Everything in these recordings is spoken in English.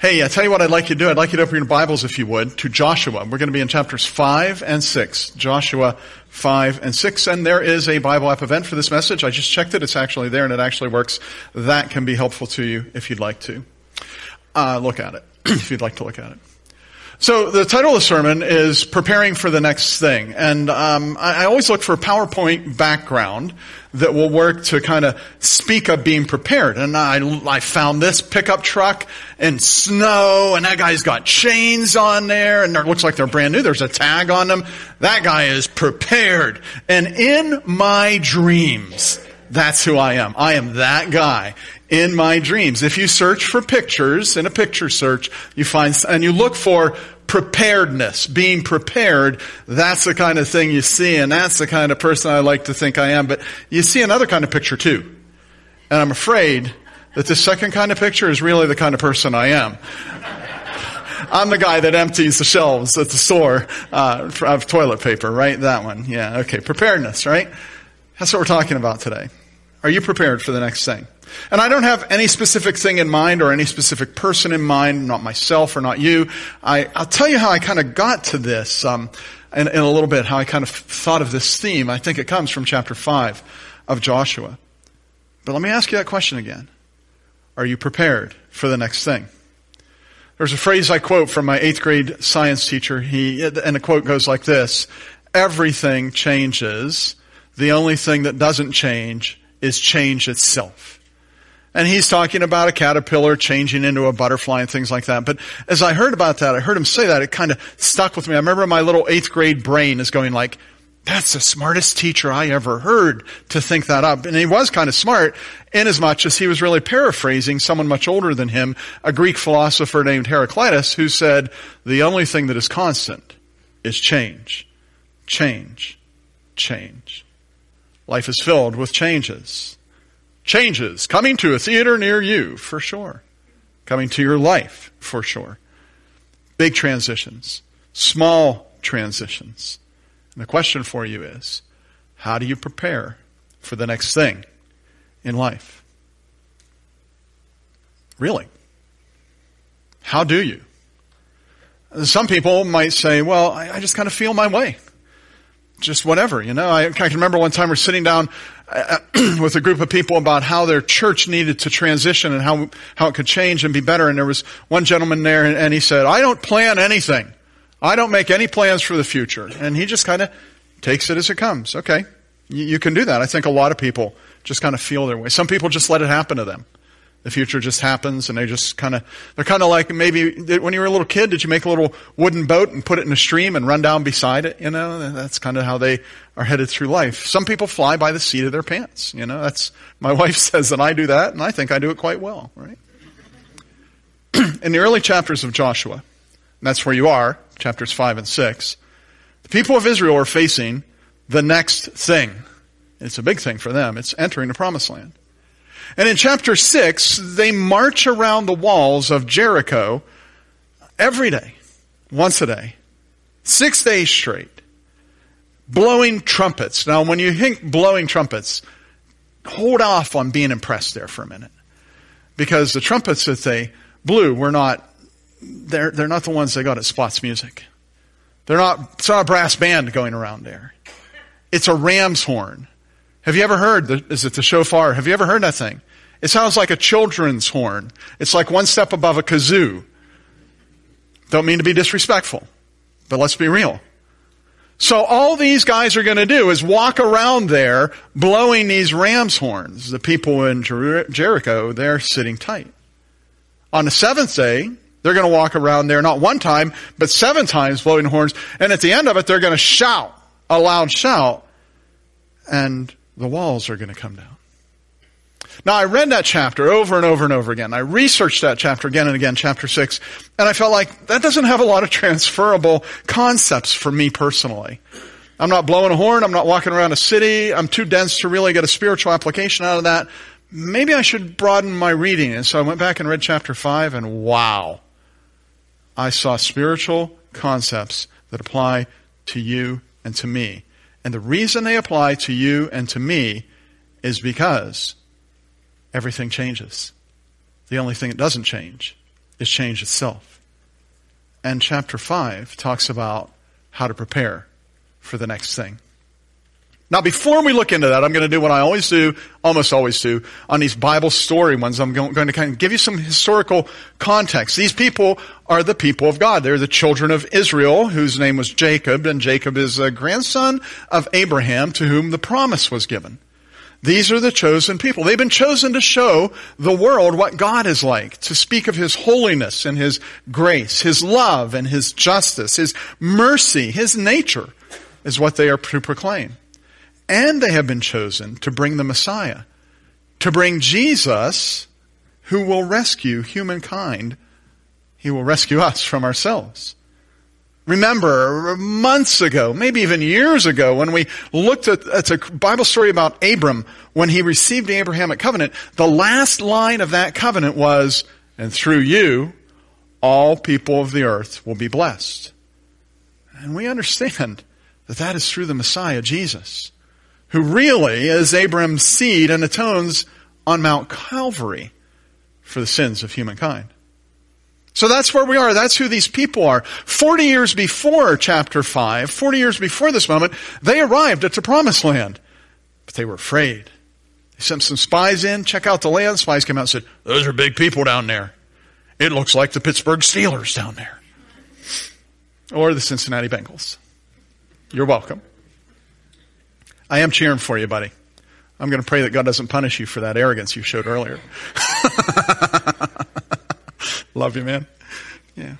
Hey, I tell you what I'd like you to do. I'd like you to open your Bibles, if you would, to Joshua. We're going to be in chapters 5 and 6. Joshua 5 and 6. And there is a Bible app event for this message. I just checked it. It's actually there and it actually works. That can be helpful to you if you'd like to uh, look at it, if you'd like to look at it. So the title of the sermon is preparing for the next thing, and um, I, I, always look for a PowerPoint background that will work to kind of speak of being prepared. And I, I found this pickup truck in snow, and that guy's got chains on there, and it looks like they're brand new. There's a tag on them. That guy is prepared. And in my dreams, that's who I am. I am that guy in my dreams. If you search for pictures in a picture search, you find, and you look for preparedness, being prepared, that's the kind of thing you see, and that's the kind of person I like to think I am. But you see another kind of picture too. And I'm afraid that the second kind of picture is really the kind of person I am. I'm the guy that empties the shelves at the store uh, of toilet paper, right? That one. Yeah, okay. Preparedness, right? That's what we're talking about today. Are you prepared for the next thing? And I don't have any specific thing in mind or any specific person in mind, not myself or not you. I, will tell you how I kind of got to this um, in, in a little bit, how I kind of thought of this theme. I think it comes from chapter 5 of Joshua. But let me ask you that question again. Are you prepared for the next thing? There's a phrase I quote from my eighth grade science teacher. He, and the quote goes like this. Everything changes. The only thing that doesn't change is change itself. And he's talking about a caterpillar changing into a butterfly and things like that. But as I heard about that, I heard him say that, it kind of stuck with me. I remember my little eighth grade brain is going like, that's the smartest teacher I ever heard to think that up. And he was kind of smart in as much as he was really paraphrasing someone much older than him, a Greek philosopher named Heraclitus, who said, the only thing that is constant is change. Change. Change. Life is filled with changes changes coming to a theater near you, for sure. Coming to your life, for sure. Big transitions, small transitions. And the question for you is how do you prepare for the next thing in life? Really? How do you? Some people might say, well, I, just kind of feel my way just whatever, you know. I, I, can remember one time we're sitting down Uh, with a group of people about how their church needed to transition and how how it could change and be better. And there was one gentleman there, and, and he said, "I don't plan anything. I don't make any plans for the future." And he just kind of takes it as it comes. Okay, you, you can do that. I think a lot of people just kind of feel their way. Some people just let it happen to them the future just happens and they just kind of they're kind of like maybe when you were a little kid did you make a little wooden boat and put it in a stream and run down beside it? You know that's kind of how they are headed through life. Some people fly by the seat of their pants you know that's my wife says that i do that and i think i do it quite well right? In the early chapters of joshua and that's where you are chapters 5 and 6 the people of israel are facing the next thing. It's a big thing for them. It's entering the promised land and in chapter 6, they march around the walls of Jericho every day, once a day, six days straight, blowing trumpets. Now, when you think blowing trumpets, hold off on being impressed there for a minute. Because the trumpets that they blew were not, they're, they're not the ones they got at Spots Music. They're not, it's not a brass band going around there. It's a ram's horn. Have you ever heard, the, is it the shofar? Have you ever heard that thing? It sounds like a children's horn. It's like one step above a kazoo. Don't mean to be disrespectful, but let's be real. So all these guys are going to do is walk around there blowing these ram's horns. The people in Jer- Jericho, they're sitting tight. On the seventh day, they're going to walk around there not one time, but seven times blowing horns. And at the end of it, they're going to shout a loud shout and the walls are going to come down. Now, I read that chapter over and over and over again. I researched that chapter again and again, chapter 6, and I felt like that doesn't have a lot of transferable concepts for me personally. I'm not blowing a horn. I'm not walking around a city. I'm too dense to really get a spiritual application out of that. Maybe I should broaden my reading. And so I went back and read chapter 5, and wow. I saw spiritual concepts that apply to you and to me. And the reason they apply to you and to me is because everything changes. The only thing that doesn't change is change itself. And chapter 5 talks about how to prepare for the next thing. Now, before we look into that, I'm going to do what I always do, almost always do, on these Bible story ones. I'm going to kind of give you some historical context. These people are the people of God. They're the children of Israel, whose name was Jacob, and Jacob is a grandson of Abraham, to whom the promise was given. These are the chosen people. They've been chosen to show the world what God is like, to speak of His holiness and His grace, His love and His justice, His mercy, His nature is what they are to proclaim. And they have been chosen to bring the Messiah, to bring Jesus who will rescue humankind. He will rescue us from ourselves. Remember, months ago, maybe even years ago, when we looked at, a Bible story about Abram, when he received the Abrahamic covenant, the last line of that covenant was, and through you, all people of the earth will be blessed. And we understand that that is through the Messiah, Jesus who really is Abraham's seed and atones on Mount Calvary for the sins of humankind. So that's where we are. That's who these people are. 40 years before chapter 5, 40 years before this moment, they arrived at the promised land. But they were afraid. They sent some spies in, check out the land. Spies came out and said, those are big people down there. It looks like the Pittsburgh Steelers down there. Or the Cincinnati Bengals. You're welcome. I am cheering for you, buddy. I'm going to pray that God doesn't punish you for that arrogance you showed earlier. Love you, man. Yeah.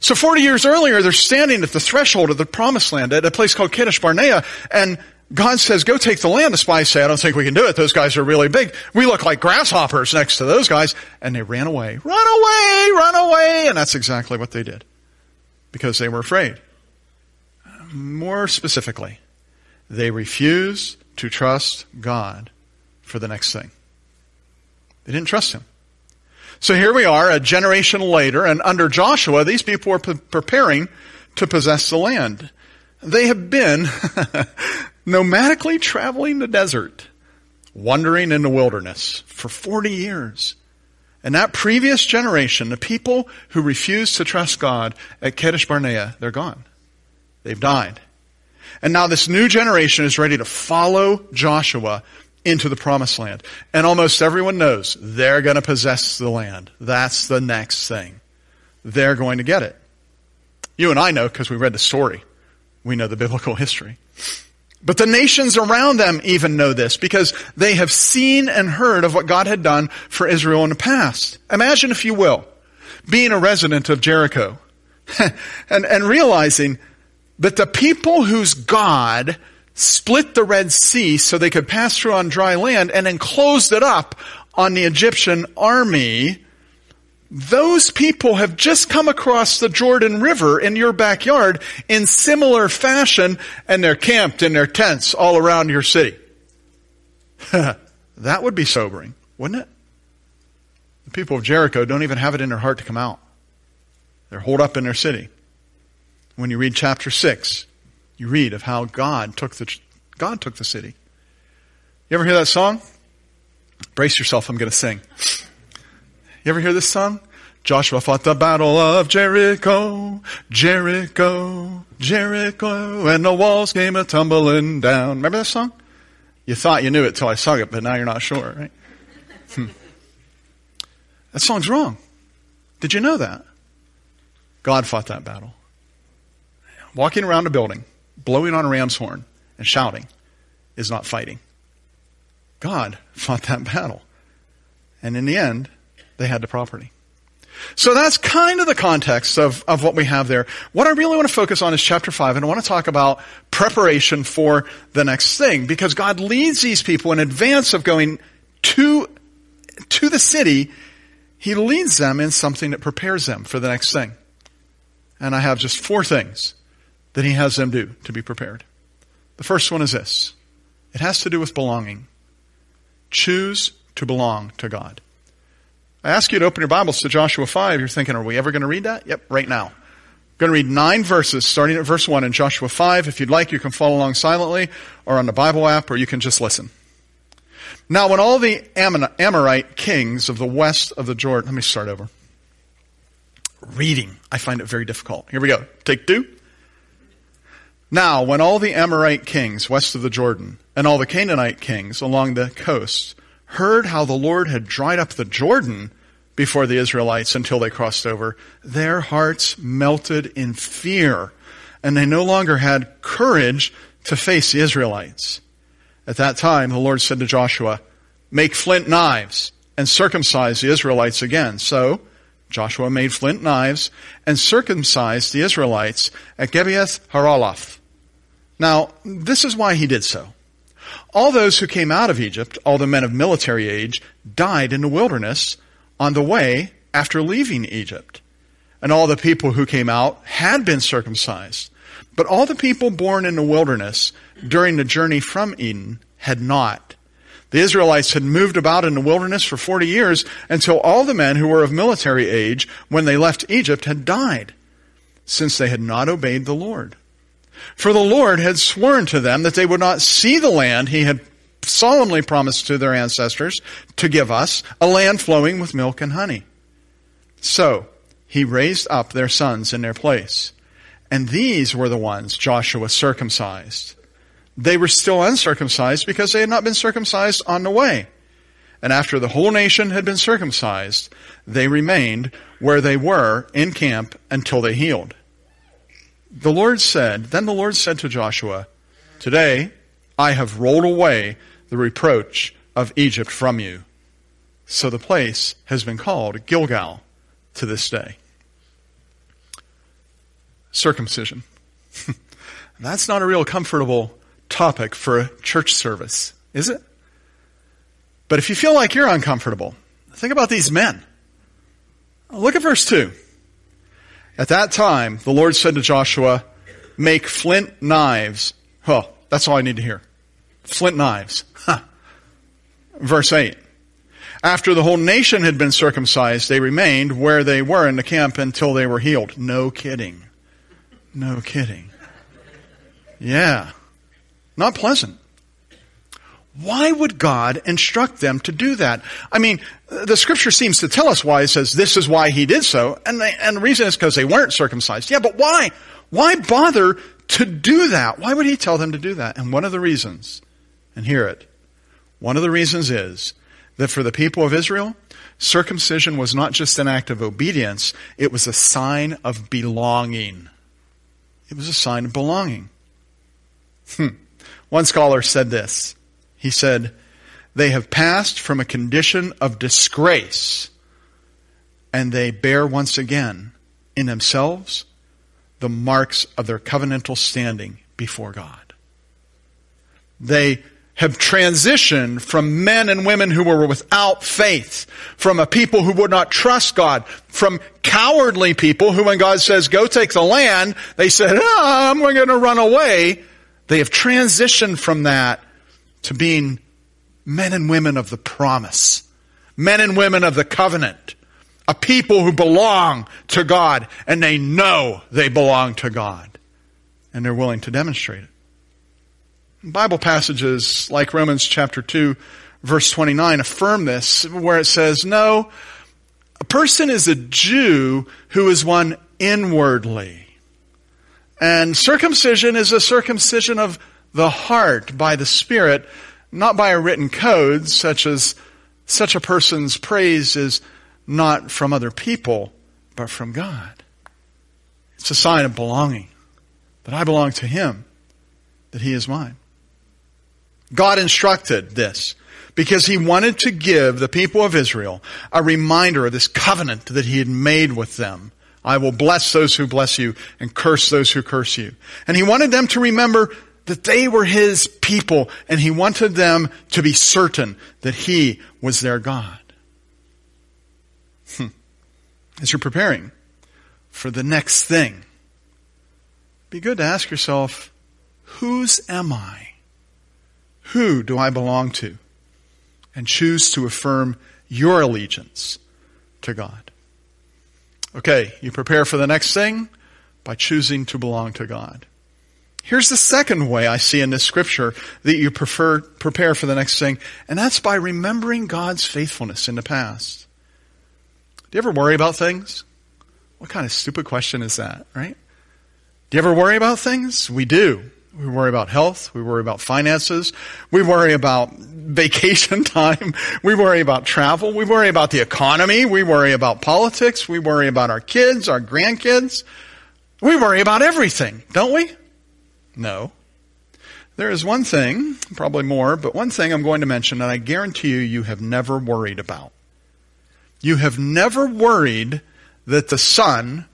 So 40 years earlier, they're standing at the threshold of the promised land at a place called Kadesh Barnea, and God says, go take the land. The spies say, I don't think we can do it. Those guys are really big. We look like grasshoppers next to those guys. And they ran away. Run away! Run away! And that's exactly what they did. Because they were afraid. More specifically, they refuse to trust God for the next thing. They didn't trust Him. So here we are, a generation later, and under Joshua, these people were pre- preparing to possess the land. They have been nomadically traveling the desert, wandering in the wilderness for 40 years. And that previous generation, the people who refused to trust God at Kadesh Barnea, they're gone. They've died. And now this new generation is ready to follow Joshua into the promised land. And almost everyone knows they're going to possess the land. That's the next thing. They're going to get it. You and I know because we read the story. We know the biblical history. But the nations around them even know this because they have seen and heard of what God had done for Israel in the past. Imagine, if you will, being a resident of Jericho and, and realizing but the people whose God split the Red Sea so they could pass through on dry land and then closed it up on the Egyptian army, those people have just come across the Jordan River in your backyard in similar fashion and they're camped in their tents all around your city. that would be sobering, wouldn't it? The people of Jericho don't even have it in their heart to come out. They're holed up in their city. When you read chapter 6, you read of how God took the, God took the city. You ever hear that song? Brace yourself, I'm going to sing. You ever hear this song? Joshua fought the battle of Jericho, Jericho, Jericho, and the walls came a tumbling down. Remember that song? You thought you knew it till I sung it, but now you're not sure, right? Hmm. That song's wrong. Did you know that? God fought that battle walking around a building, blowing on a ram's horn, and shouting is not fighting. God fought that battle. And in the end, they had the property. So that's kind of the context of, of what we have there. What I really want to focus on is chapter 5, and I want to talk about preparation for the next thing, because God leads these people in advance of going to, to the city. He leads them in something that prepares them for the next thing. And I have just four things that he has them do to be prepared. The first one is this. It has to do with belonging. Choose to belong to God. I ask you to open your Bibles to Joshua 5. You're thinking, are we ever going to read that? Yep, right now. I'm going to read nine verses, starting at verse 1 in Joshua 5. If you'd like, you can follow along silently or on the Bible app, or you can just listen. Now, when all the Amorite kings of the west of the Jordan, let me start over. reading. I find it very difficult. Here we go. Take two. Now, when all the Amorite kings west of the Jordan and all the Canaanite kings along the coast heard how the Lord had dried up the Jordan before the Israelites until they crossed over, their hearts melted in fear, and they no longer had courage to face the Israelites. At that time, the Lord said to Joshua, Make flint knives and circumcise the Israelites again. So, Joshua made flint knives and circumcised the Israelites at Gibeath Haaraloth. Now, this is why he did so. All those who came out of Egypt, all the men of military age, died in the wilderness on the way after leaving Egypt. And all the people who came out had been circumcised. But all the people born in the wilderness during the journey from Eden had not. The Israelites had moved about in the wilderness for 40 years until all the men who were of military age when they left Egypt had died, since they had not obeyed the Lord. For the Lord had sworn to them that they would not see the land he had solemnly promised to their ancestors to give us, a land flowing with milk and honey. So, he raised up their sons in their place. And these were the ones Joshua circumcised. They were still uncircumcised because they had not been circumcised on the way. And after the whole nation had been circumcised, they remained where they were in camp until they healed the Lord said, Then the Lord said to Joshua, Today I have rolled away the reproach of Egypt from you. So the place has been called Gilgal to this day. Circumcision. That's not a real comfortable topic for a church service, is it? But if you feel like you're uncomfortable, think about these men. Look at verse 2. At that time, the Lord said to Joshua, make flint knives. Oh, that's all I need to hear. Flint knives. Huh. Verse 8. After the whole nation had been circumcised, they remained where they were in the camp until they were healed. No kidding. No kidding. Yeah. Not pleasant. Why would God instruct them to do that? I mean, the scripture seems to tell us why it says this is why he did so, and, they, and the reason is because they weren't circumcised. Yeah, but why? Why bother to do that? Why would he tell them to do that? And one of the reasons, and hear it, one of the reasons is that for the people of Israel, circumcision was not just an act of obedience, it was a sign of belonging. It was a sign of belonging. Hmm. One scholar said this. He said, They have passed from a condition of disgrace, and they bear once again in themselves the marks of their covenantal standing before God. They have transitioned from men and women who were without faith, from a people who would not trust God, from cowardly people who when God says, go take the land, they said, oh, I'm going to run away. They have transitioned from that to being men and women of the promise, men and women of the covenant, a people who belong to God and they know they belong to God and they're willing to demonstrate it. Bible passages like Romans chapter 2 verse 29 affirm this where it says, no, a person is a Jew who is one inwardly. And circumcision is a circumcision of the heart by the Spirit, not by a written code, such as such a person's praise is not from other people, but from God. It's a sign of belonging, that I belong to Him, that He is mine. God instructed this because He wanted to give the people of Israel a reminder of this covenant that He had made with them. I will bless those who bless you and curse those who curse you. And He wanted them to remember that they were his people and he wanted them to be certain that he was their God. Hmm. As you're preparing for the next thing, be good to ask yourself, whose am I? Who do I belong to? And choose to affirm your allegiance to God. Okay, you prepare for the next thing by choosing to belong to God. Here's the second way I see in this scripture that you prefer, prepare for the next thing, and that's by remembering God's faithfulness in the past. Do you ever worry about things? What kind of stupid question is that, right? Do you ever worry about things? We do. We worry about health. We worry about finances. We worry about vacation time. We worry about travel. We worry about the economy. We worry about politics. We worry about our kids, our grandkids. We worry about everything, don't we? No. There is one thing, probably more, but one thing I'm going to mention and I guarantee you you have never worried about. You have never worried that the sun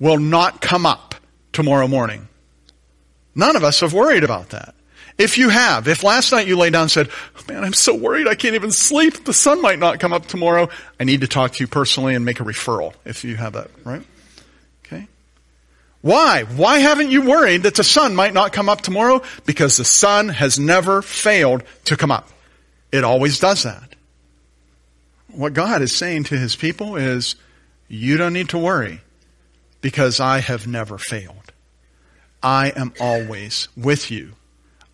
will not come up tomorrow morning. None of us have worried about that. If you have, if last night you lay down and said, oh, man, I'm so worried I can't even sleep. The sun might not come up tomorrow. I need to talk to you personally and make a referral if you have that, right? Why? Why haven't you worried that the sun might not come up tomorrow? Because the sun has never failed to come up. It always does that. What God is saying to his people is, you don't need to worry because I have never failed. I am always with you.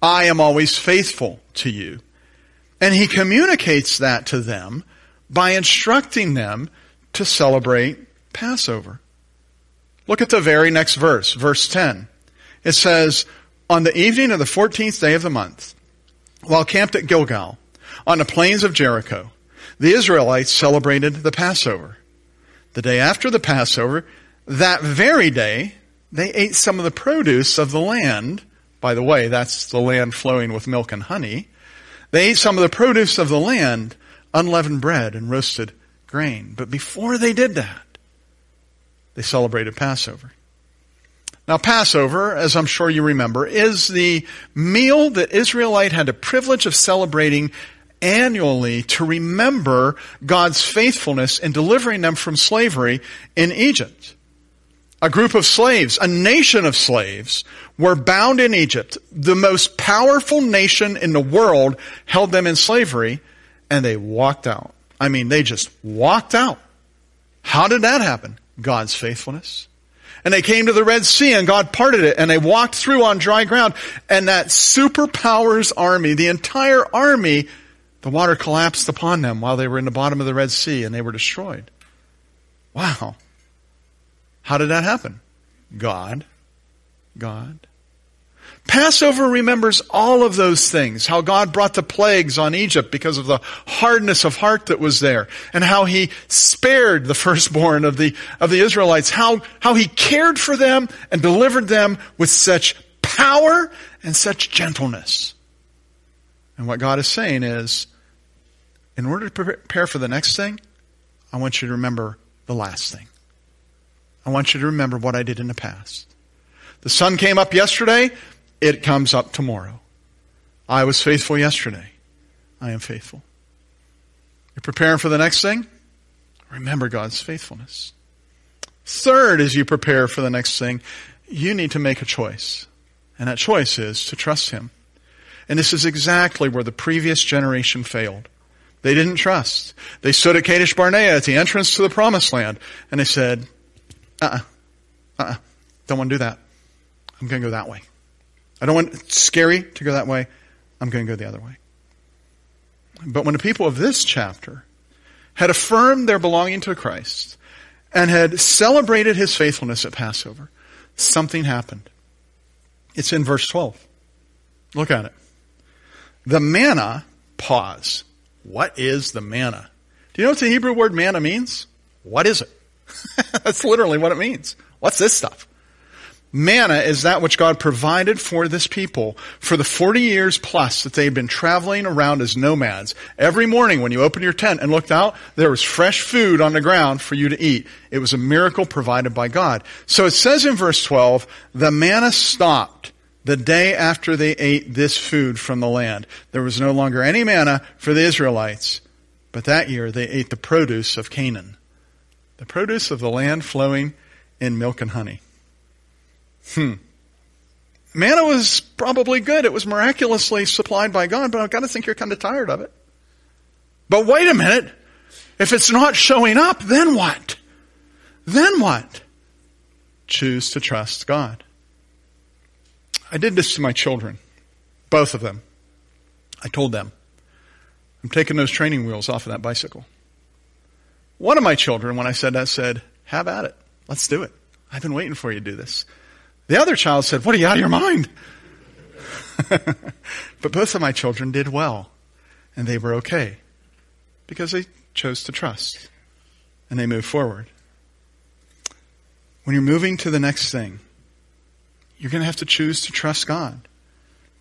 I am always faithful to you. And he communicates that to them by instructing them to celebrate Passover. Look at the very next verse, verse 10. It says, On the evening of the 14th day of the month, while camped at Gilgal, on the plains of Jericho, the Israelites celebrated the Passover. The day after the Passover, that very day, they ate some of the produce of the land. By the way, that's the land flowing with milk and honey. They ate some of the produce of the land, unleavened bread and roasted grain. But before they did that, they celebrated Passover. Now, Passover, as I'm sure you remember, is the meal that Israelite had the privilege of celebrating annually to remember God's faithfulness in delivering them from slavery in Egypt. A group of slaves, a nation of slaves, were bound in Egypt. The most powerful nation in the world held them in slavery, and they walked out. I mean, they just walked out. How did that happen? God's faithfulness. And they came to the Red Sea and God parted it and they walked through on dry ground and that superpowers army, the entire army the water collapsed upon them while they were in the bottom of the Red Sea and they were destroyed. Wow. How did that happen? God. God. Passover remembers all of those things. How God brought the plagues on Egypt because of the hardness of heart that was there. And how He spared the firstborn of the, of the Israelites. How, how He cared for them and delivered them with such power and such gentleness. And what God is saying is, in order to prepare for the next thing, I want you to remember the last thing. I want you to remember what I did in the past. The sun came up yesterday, it comes up tomorrow. I was faithful yesterday. I am faithful. You're preparing for the next thing? Remember God's faithfulness. Third, as you prepare for the next thing, you need to make a choice. And that choice is to trust Him. And this is exactly where the previous generation failed. They didn't trust. They stood at Kadesh Barnea at the entrance to the promised land, and they said, uh-uh, uh-uh, don't want to do that. I'm going to go that way. I don't want, it's scary to go that way. I'm going to go the other way. But when the people of this chapter had affirmed their belonging to Christ and had celebrated his faithfulness at Passover, something happened. It's in verse 12. Look at it. The manna, pause. What is the manna? Do you know what the Hebrew word manna means? What is it? That's literally what it means. What's this stuff? Manna is that which God provided for this people for the 40 years plus that they'd been traveling around as nomads. Every morning when you opened your tent and looked out, there was fresh food on the ground for you to eat. It was a miracle provided by God. So it says in verse 12, the manna stopped the day after they ate this food from the land. There was no longer any manna for the Israelites, but that year they ate the produce of Canaan, the produce of the land flowing in milk and honey. Hmm. Manna was probably good. It was miraculously supplied by God, but I've got to think you're kind of tired of it. But wait a minute. If it's not showing up, then what? Then what? Choose to trust God. I did this to my children, both of them. I told them, I'm taking those training wheels off of that bicycle. One of my children, when I said that, said, Have at it. Let's do it. I've been waiting for you to do this. The other child said, What are you out of your mind? but both of my children did well, and they were okay because they chose to trust and they moved forward. When you're moving to the next thing, you're going to have to choose to trust God,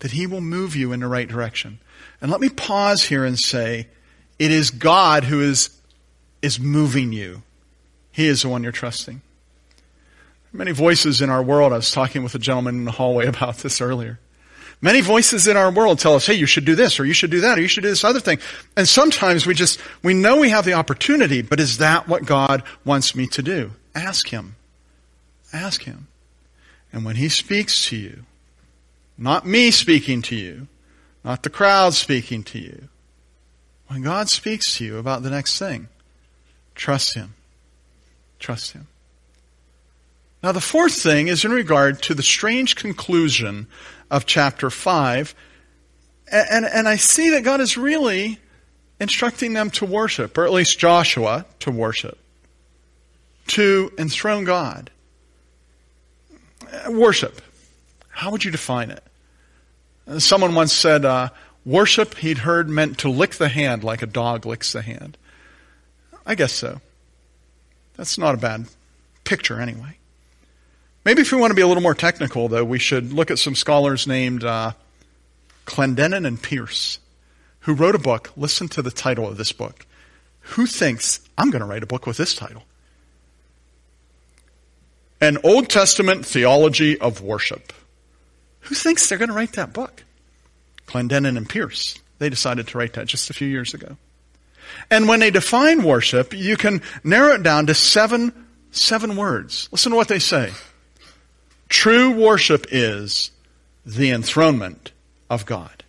that He will move you in the right direction. And let me pause here and say, it is God who is, is moving you. He is the one you're trusting. Many voices in our world, I was talking with a gentleman in the hallway about this earlier. Many voices in our world tell us, hey, you should do this, or you should do that, or you should do this other thing. And sometimes we just, we know we have the opportunity, but is that what God wants me to do? Ask Him. Ask Him. And when He speaks to you, not me speaking to you, not the crowd speaking to you, when God speaks to you about the next thing, trust Him. Trust Him. Now, the fourth thing is in regard to the strange conclusion of chapter 5. And, and I see that God is really instructing them to worship, or at least Joshua to worship, to enthrone God. Worship. How would you define it? Someone once said, uh, worship, he'd heard, meant to lick the hand like a dog licks the hand. I guess so. That's not a bad picture, anyway. Maybe if we want to be a little more technical, though, we should look at some scholars named uh, Clendenin and Pierce, who wrote a book. Listen to the title of this book. Who thinks I'm going to write a book with this title? An Old Testament Theology of Worship. Who thinks they're going to write that book? Clendenin and Pierce. They decided to write that just a few years ago. And when they define worship, you can narrow it down to seven, seven words. Listen to what they say. True worship is the enthronement of God.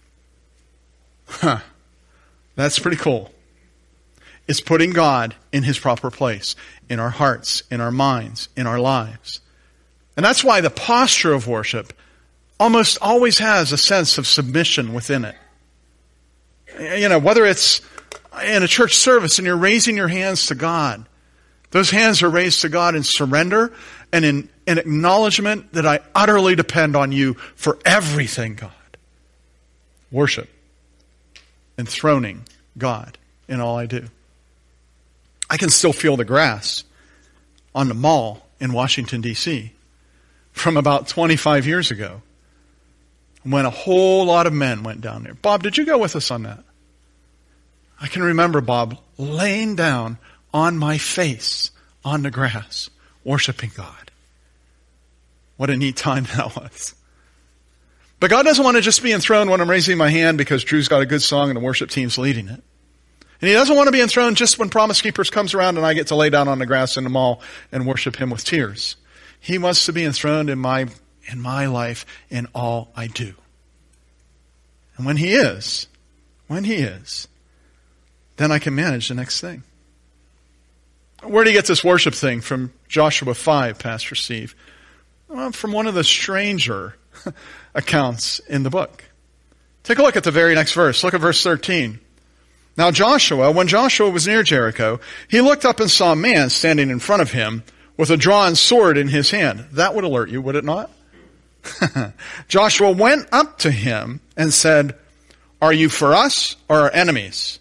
Huh. That's pretty cool. It's putting God in his proper place in our hearts, in our minds, in our lives. And that's why the posture of worship almost always has a sense of submission within it. You know, whether it's in a church service and you're raising your hands to God, those hands are raised to God in surrender and in, in acknowledgement that I utterly depend on you for everything, God. Worship. Enthroning God in all I do. I can still feel the grass on the mall in Washington, D.C. from about 25 years ago when a whole lot of men went down there. Bob, did you go with us on that? I can remember Bob laying down on my face on the grass, worshiping God. What a neat time that was. But God doesn't want to just be enthroned when I'm raising my hand because Drew's got a good song and the worship team's leading it. And he doesn't want to be enthroned just when Promise Keepers comes around and I get to lay down on the grass in the mall and worship him with tears. He wants to be enthroned in my, in my life in all I do. And when he is, when he is, then I can manage the next thing. Where do you get this worship thing from Joshua 5, Pastor Steve? Well, from one of the stranger accounts in the book. Take a look at the very next verse. Look at verse 13. Now Joshua, when Joshua was near Jericho, he looked up and saw a man standing in front of him with a drawn sword in his hand. That would alert you, would it not? Joshua went up to him and said, Are you for us or our enemies?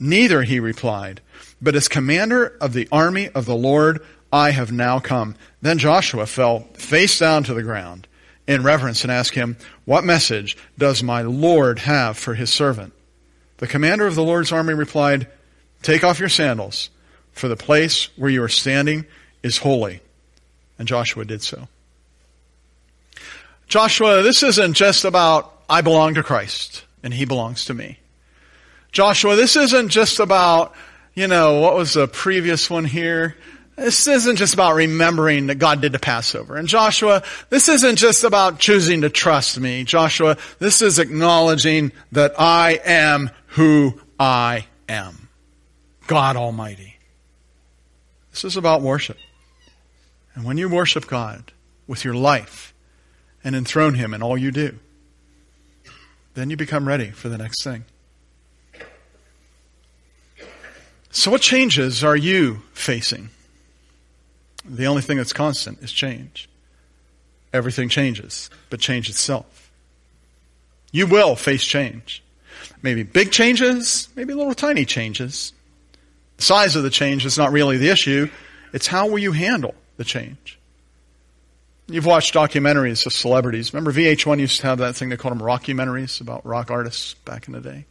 Neither, he replied. But as commander of the army of the Lord, I have now come. Then Joshua fell face down to the ground in reverence and asked him, What message does my Lord have for his servant? The commander of the Lord's army replied, Take off your sandals, for the place where you are standing is holy. And Joshua did so. Joshua, this isn't just about I belong to Christ and he belongs to me. Joshua, this isn't just about you know, what was the previous one here? This isn't just about remembering that God did the Passover. And Joshua, this isn't just about choosing to trust me. Joshua, this is acknowledging that I am who I am. God Almighty. This is about worship. And when you worship God with your life and enthrone Him in all you do, then you become ready for the next thing. So, what changes are you facing? The only thing that's constant is change. Everything changes, but change itself. You will face change. Maybe big changes, maybe little tiny changes. The size of the change is not really the issue. It's how will you handle the change? You've watched documentaries of celebrities. Remember VH1 used to have that thing they called them rockumentaries about rock artists back in the day.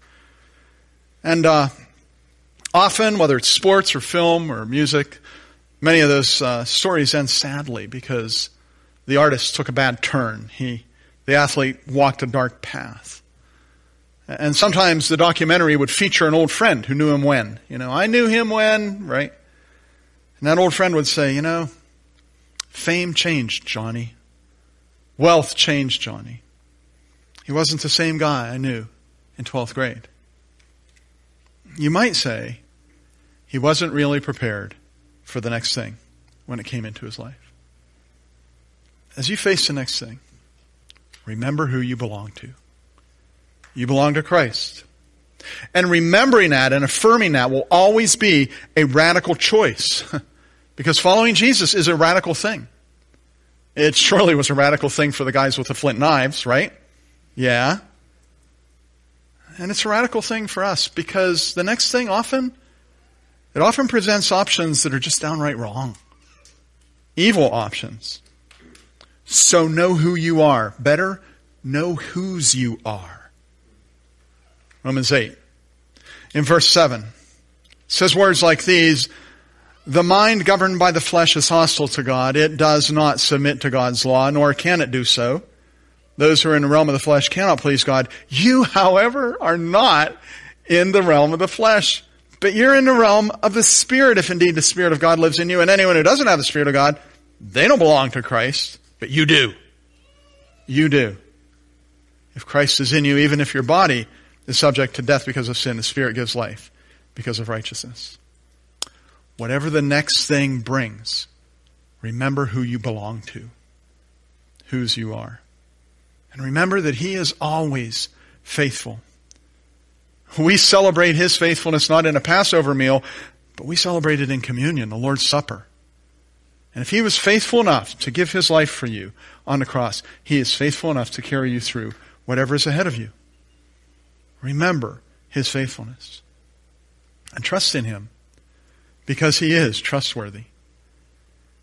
And uh, often, whether it's sports or film or music, many of those uh, stories end sadly because the artist took a bad turn. He, the athlete, walked a dark path. And sometimes the documentary would feature an old friend who knew him when. You know, I knew him when, right? And that old friend would say, you know, fame changed Johnny. Wealth changed Johnny. He wasn't the same guy I knew in 12th grade. You might say he wasn't really prepared for the next thing when it came into his life. As you face the next thing, remember who you belong to. You belong to Christ. And remembering that and affirming that will always be a radical choice. because following Jesus is a radical thing. It surely was a radical thing for the guys with the flint knives, right? Yeah. And it's a radical thing for us because the next thing often, it often presents options that are just downright wrong. Evil options. So know who you are. Better, know whose you are. Romans 8. In verse 7, says words like these, the mind governed by the flesh is hostile to God. It does not submit to God's law, nor can it do so. Those who are in the realm of the flesh cannot please God. You, however, are not in the realm of the flesh, but you're in the realm of the Spirit, if indeed the Spirit of God lives in you. And anyone who doesn't have the Spirit of God, they don't belong to Christ, but you do. You do. If Christ is in you, even if your body is subject to death because of sin. The Spirit gives life because of righteousness. Whatever the next thing brings, remember who you belong to, whose you are. And remember that He is always faithful. We celebrate His faithfulness not in a Passover meal, but we celebrate it in communion, the Lord's Supper. And if He was faithful enough to give His life for you on the cross, He is faithful enough to carry you through whatever is ahead of you. Remember his faithfulness and trust in him because he is trustworthy.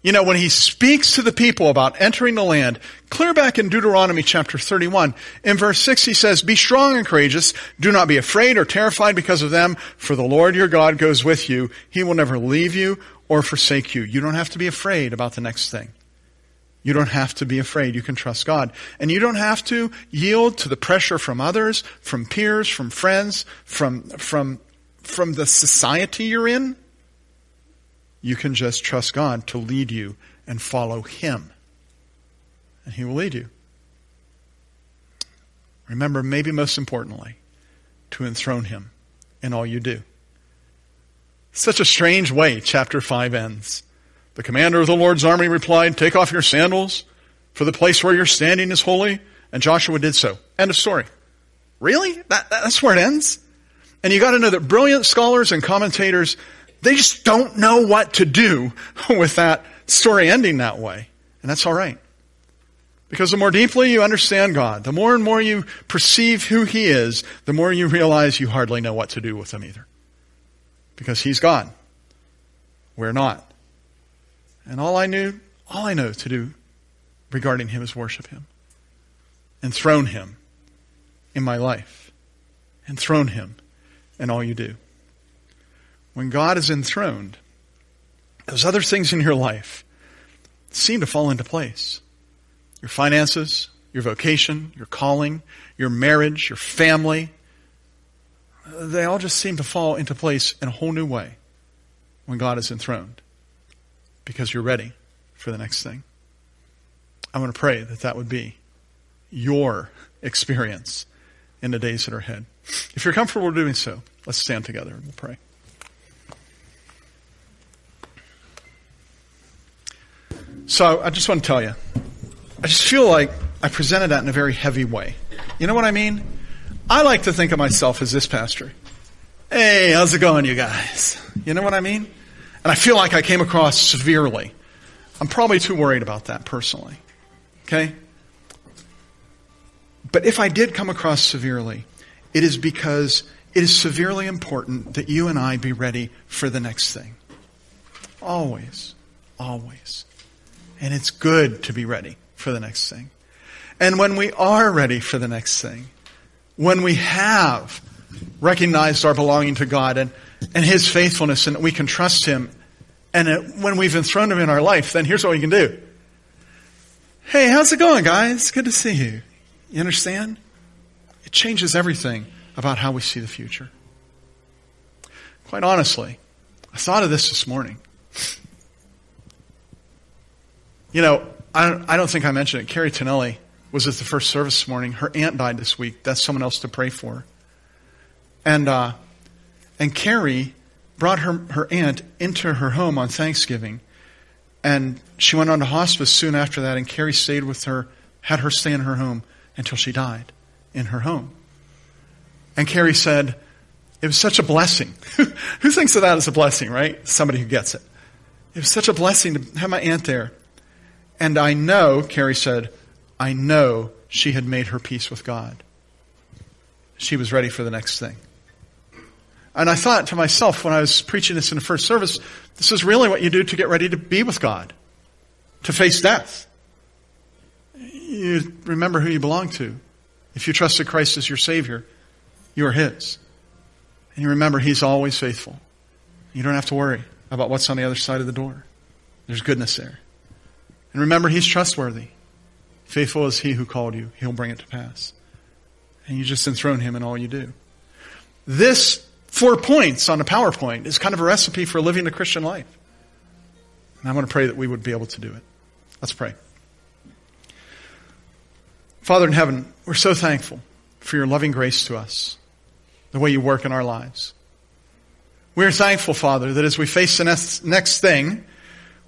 You know, when he speaks to the people about entering the land, clear back in Deuteronomy chapter 31, in verse 6 he says, Be strong and courageous, do not be afraid or terrified because of them, for the Lord your God goes with you. He will never leave you or forsake you. You don't have to be afraid about the next thing. You don't have to be afraid. You can trust God. And you don't have to yield to the pressure from others, from peers, from friends, from, from, from the society you're in. You can just trust God to lead you and follow Him. And He will lead you. Remember, maybe most importantly, to enthrone Him in all you do. Such a strange way chapter 5 ends. The commander of the Lord's army replied, Take off your sandals, for the place where you're standing is holy. And Joshua did so. End of story. Really? That, that's where it ends? And you gotta know that brilliant scholars and commentators, they just don't know what to do with that story ending that way. And that's alright. Because the more deeply you understand God, the more and more you perceive who He is, the more you realize you hardly know what to do with Him either. Because He's God. We're not. And all I knew, all I know to do regarding him is worship him. Enthrone him in my life. Enthrone him in all you do. When God is enthroned, those other things in your life seem to fall into place. Your finances, your vocation, your calling, your marriage, your family, they all just seem to fall into place in a whole new way when God is enthroned because you're ready for the next thing. I want to pray that that would be your experience in the days that are ahead. If you're comfortable doing so, let's stand together and we'll pray. So I just want to tell you, I just feel like I presented that in a very heavy way. You know what I mean? I like to think of myself as this pastor. Hey, how's it going, you guys? You know what I mean? And I feel like I came across severely I'm probably too worried about that personally. Okay? But if I did come across severely, it is because it is severely important that you and I be ready for the next thing. Always. Always. And it's good to be ready for the next thing. And when we are ready for the next thing, when we have recognized our belonging to God and, and His faithfulness and we can trust Him, and it, when we've enthroned Him in our life, then here's what we can do. Hey, how's it going, guys? Good to see you. You understand? It changes everything about how we see the future. Quite honestly, I thought of this this morning. You know, I don't, I don't think I mentioned it. Carrie Tonelli was at the first service this morning. Her aunt died this week. That's someone else to pray for. And, uh, and Carrie brought her, her aunt into her home on Thanksgiving. And she went on to hospice soon after that, and Carrie stayed with her, had her stay in her home until she died in her home. And Carrie said, It was such a blessing. who thinks of that as a blessing, right? Somebody who gets it. It was such a blessing to have my aunt there. And I know, Carrie said, I know she had made her peace with God. She was ready for the next thing. And I thought to myself when I was preaching this in the first service, this is really what you do to get ready to be with God, to face death. You remember who you belong to. If you trusted Christ as your Savior, you are His. And you remember He's always faithful. You don't have to worry about what's on the other side of the door. There's goodness there. And remember, He's trustworthy. Faithful is He who called you. He'll bring it to pass. And you just enthrone Him in all you do. This four points on a PowerPoint is kind of a recipe for living the Christian life. And I want to pray that we would be able to do it. Let's pray. Father in heaven, we're so thankful for your loving grace to us, the way you work in our lives. We're thankful, Father, that as we face the next thing,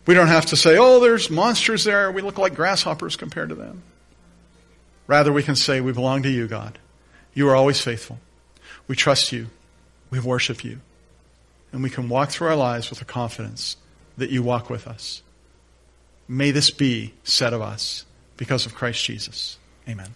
we don't have to say, oh, there's monsters there. We look like grasshoppers compared to them. Rather, we can say, we belong to you, God. You are always faithful. We trust you. We worship you. And we can walk through our lives with the confidence that you walk with us. May this be said of us because of Christ Jesus. Amen.